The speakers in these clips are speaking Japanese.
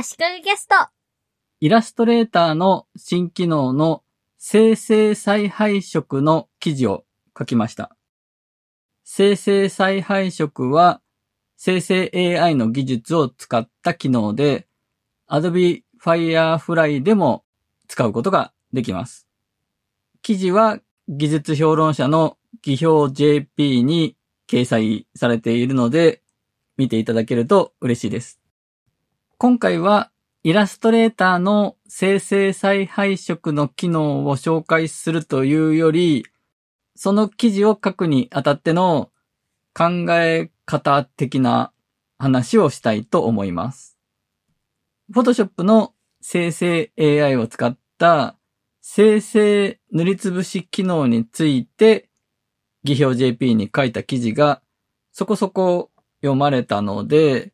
足利ゲスト。イラストレーターの新機能の生成再配色の記事を書きました。生成再配色は生成 AI の技術を使った機能で Adobe Firefly でも使うことができます。記事は技術評論者の技評 JP に掲載されているので見ていただけると嬉しいです。今回はイラストレーターの生成再配色の機能を紹介するというより、その記事を書くにあたっての考え方的な話をしたいと思います。Photoshop の生成 AI を使った生成塗りつぶし機能について、技評 JP に書いた記事がそこそこ読まれたので、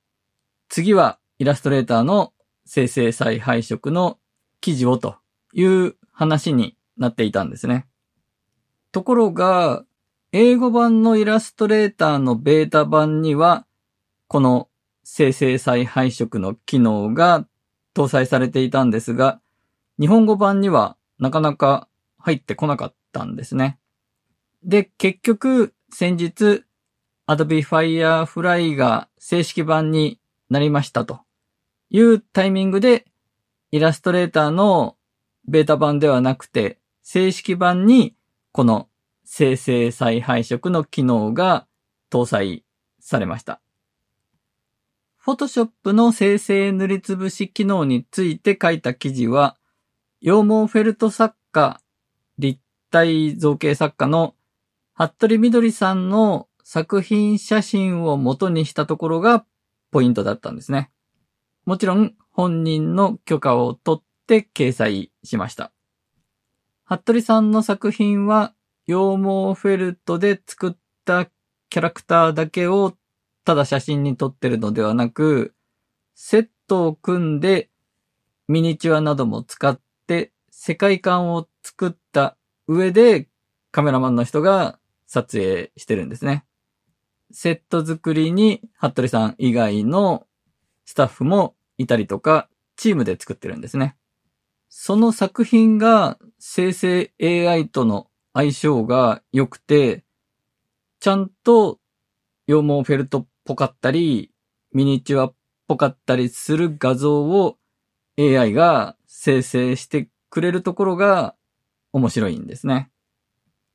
次はイラストレーターの生成再配色の記事をという話になっていたんですね。ところが、英語版のイラストレーターのベータ版には、この生成再配色の機能が搭載されていたんですが、日本語版にはなかなか入ってこなかったんですね。で、結局、先日、Adobe Firefly が正式版になりましたというタイミングで、イラストレーターのベータ版ではなくて、正式版にこの生成再配色の機能が搭載されました。Photoshop の生成塗りつぶし機能について書いた記事は、羊毛フェルト作家、立体造形作家の服部みどりさんの作品写真を元にしたところがポイントだったんですね。もちろん本人の許可を取って掲載しました。服部さんの作品は羊毛フェルトで作ったキャラクターだけをただ写真に撮ってるのではなく、セットを組んでミニチュアなども使って世界観を作った上でカメラマンの人が撮影してるんですね。セット作りに服部さん以外のスタッフもいたりとか、チームで作ってるんですね。その作品が生成 AI との相性が良くて、ちゃんと羊毛フェルトっぽかったり、ミニチュアっぽかったりする画像を AI が生成してくれるところが面白いんですね。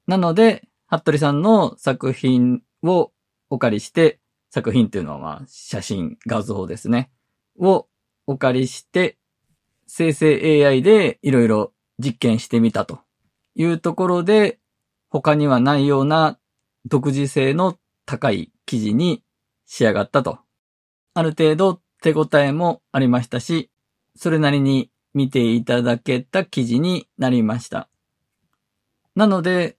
なので、服部さんの作品をお借りして、作品っていうのはまあ写真、画像ですね。をお借りして、生成 AI でいろいろ実験してみたというところで、他にはないような独自性の高い記事に仕上がったと。ある程度手応えもありましたし、それなりに見ていただけた記事になりました。なので、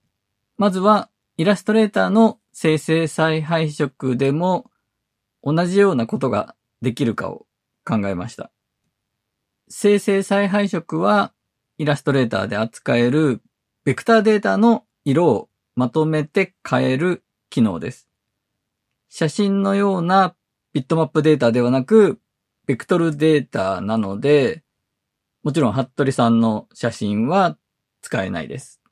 まずはイラストレーターの生成再配色でも同じようなことができるかを考えました。生成再配色はイラストレーターで扱えるベクターデータの色をまとめて変える機能です。写真のようなビットマップデータではなく、ベクトルデータなので、もちろん服部さんの写真は使えないです。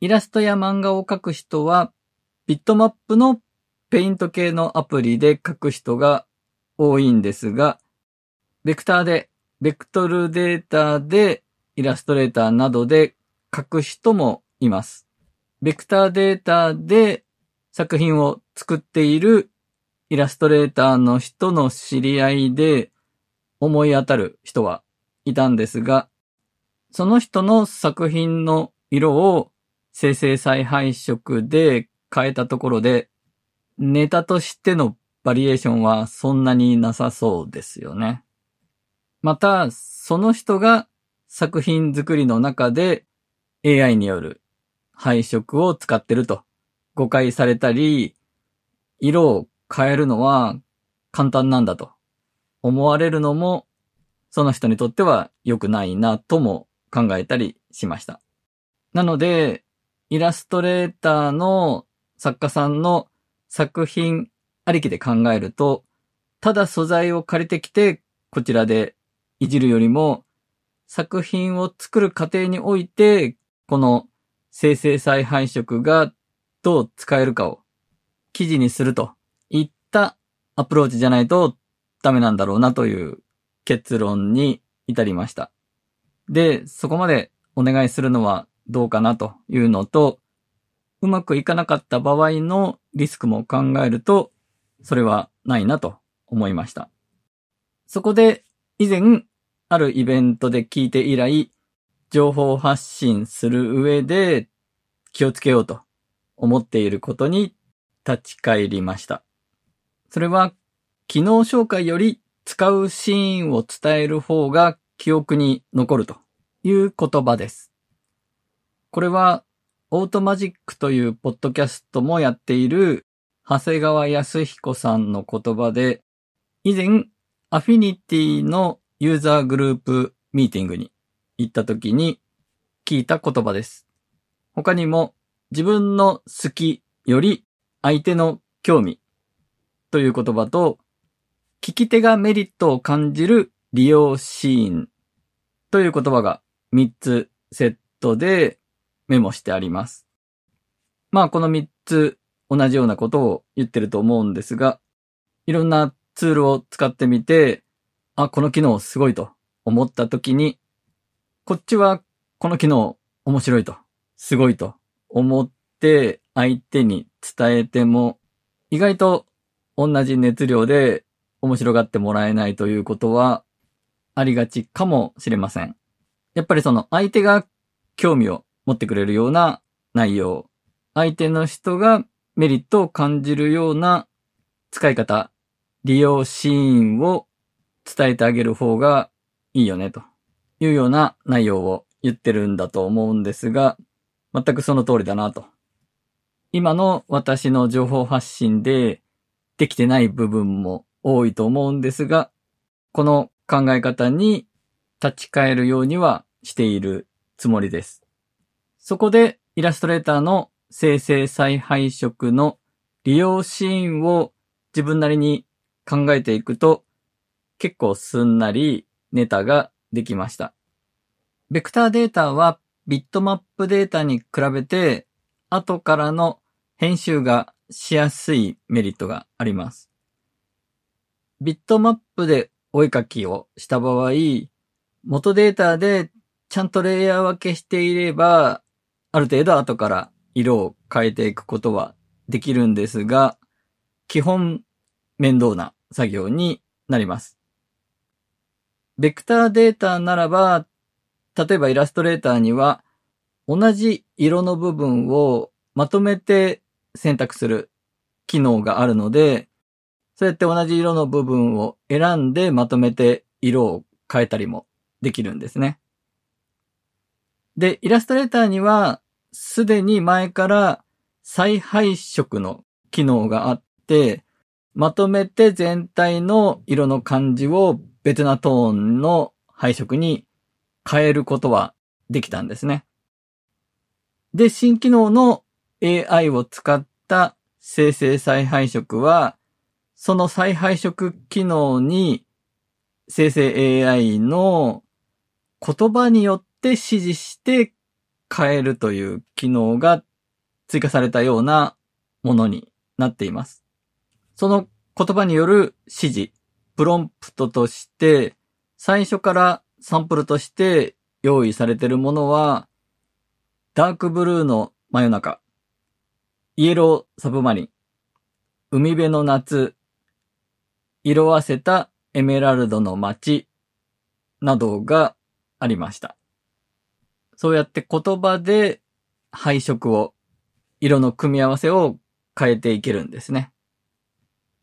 イラストや漫画を描く人は、ビットマップのペイント系のアプリで描く人が多いんですが、ベクターで、ベクトルデータでイラストレーターなどで描く人もいます。ベクターデータで作品を作っているイラストレーターの人の知り合いで思い当たる人はいたんですが、その人の作品の色を生成再配色で変えたところで、ネタとしてのバリエーションはそんなになさそうですよね。また、その人が作品作りの中で AI による配色を使ってると誤解されたり、色を変えるのは簡単なんだと思われるのも、その人にとっては良くないなとも考えたりしました。なので、イラストレーターの作家さんの作品ありきで考えると、ただ素材を借りてきて、こちらでいじるよりも、作品を作る過程において、この生成再配色がどう使えるかを記事にするといったアプローチじゃないとダメなんだろうなという結論に至りました。で、そこまでお願いするのはどうかなというのと、うまくいかなかった場合のリスクも考えると、それはないなと思いました。そこで以前あるイベントで聞いて以来、情報発信する上で気をつけようと思っていることに立ち返りました。それは機能紹介より使うシーンを伝える方が記憶に残るという言葉です。これはオートマジックというポッドキャストもやっている長谷川康彦さんの言葉で、以前アフィニティのユーザーグループミーティングに行った時に聞いた言葉です。他にも自分の好きより相手の興味という言葉と聞き手がメリットを感じる利用シーンという言葉が3つセットでメモしてあります。まあこの3つ同じようなことを言ってると思うんですが、いろんなツールを使ってみて、あ、この機能すごいと思った時に、こっちはこの機能面白いと、すごいと思って相手に伝えても、意外と同じ熱量で面白がってもらえないということはありがちかもしれません。やっぱりその相手が興味を持ってくれるような内容、相手の人がメリットを感じるような使い方、利用シーンを伝えてあげる方がいいよねというような内容を言ってるんだと思うんですが、全くその通りだなと。今の私の情報発信でできてない部分も多いと思うんですが、この考え方に立ち返るようにはしているつもりです。そこでイラストレーターの生成再配色の利用シーンを自分なりに考えていくと結構すんなりネタができました。ベクターデータはビットマップデータに比べて後からの編集がしやすいメリットがあります。ビットマップでお絵かきをした場合、元データでちゃんとレイヤー分けしていれば、ある程度後から色を変えていくことはできるんですが、基本面倒な作業になります。ベクターデータならば、例えばイラストレーターには同じ色の部分をまとめて選択する機能があるので、そうやって同じ色の部分を選んでまとめて色を変えたりもできるんですね。で、イラストレーターにはすでに前から再配色の機能があって、まとめて全体の色の感じを別なトーンの配色に変えることはできたんですね。で、新機能の AI を使った生成再配色は、その再配色機能に生成 AI の言葉によって指示して変えるという機能が追加されたようなものになっています。その言葉による指示、プロンプトとして、最初からサンプルとして用意されているものは、ダークブルーの真夜中、イエローサブマリン、海辺の夏、色あせたエメラルドの街などがありました。そうやって言葉で配色を、色の組み合わせを変えていけるんですね。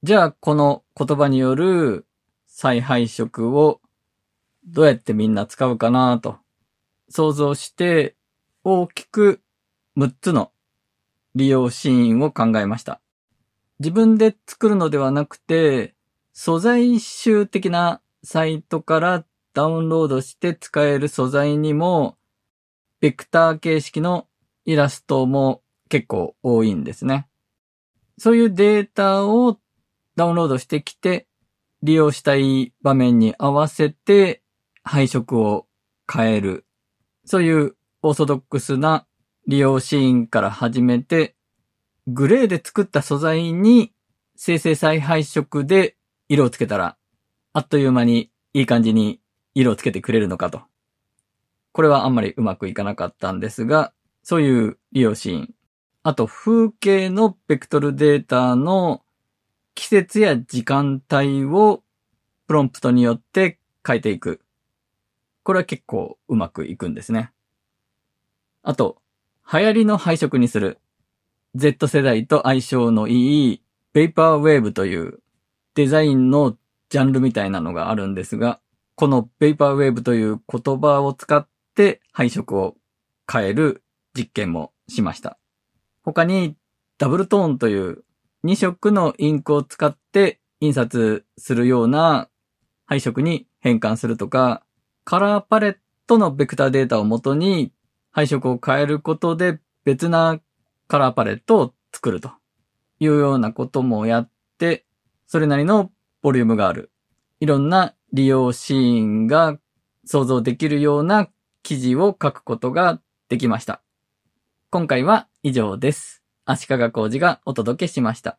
じゃあ、この言葉による再配色をどうやってみんな使うかなと想像して大きく6つの利用シーンを考えました。自分で作るのではなくて、素材集的なサイトからダウンロードして使える素材にも、ベクター形式のイラストも結構多いんですね。そういうデータをダウンロードしてきて、利用したい場面に合わせて配色を変える。そういうオーソドックスな利用シーンから始めて、グレーで作った素材に生成再配色で色をつけたら、あっという間にいい感じに色をつけてくれるのかと。これはあんまりうまくいかなかったんですが、そういう利用シーン。あと、風景のベクトルデータの季節や時間帯をプロンプトによって変えていく。これは結構うまくいくんですね。あと、流行りの配色にする。Z 世代と相性のいいベイパーウェーブというデザインのジャンルみたいなのがあるんですが、このベイパーウェーブという言葉を使っって配色を変える実験もしました。他にダブルトーンという2色のインクを使って印刷するような配色に変換するとか、カラーパレットのベクターデータをもとに配色を変えることで別なカラーパレットを作るというようなこともやって、それなりのボリュームがある。いろんな利用シーンが想像できるような記事を書くことができました。今回は以上です。足利工事がお届けしました。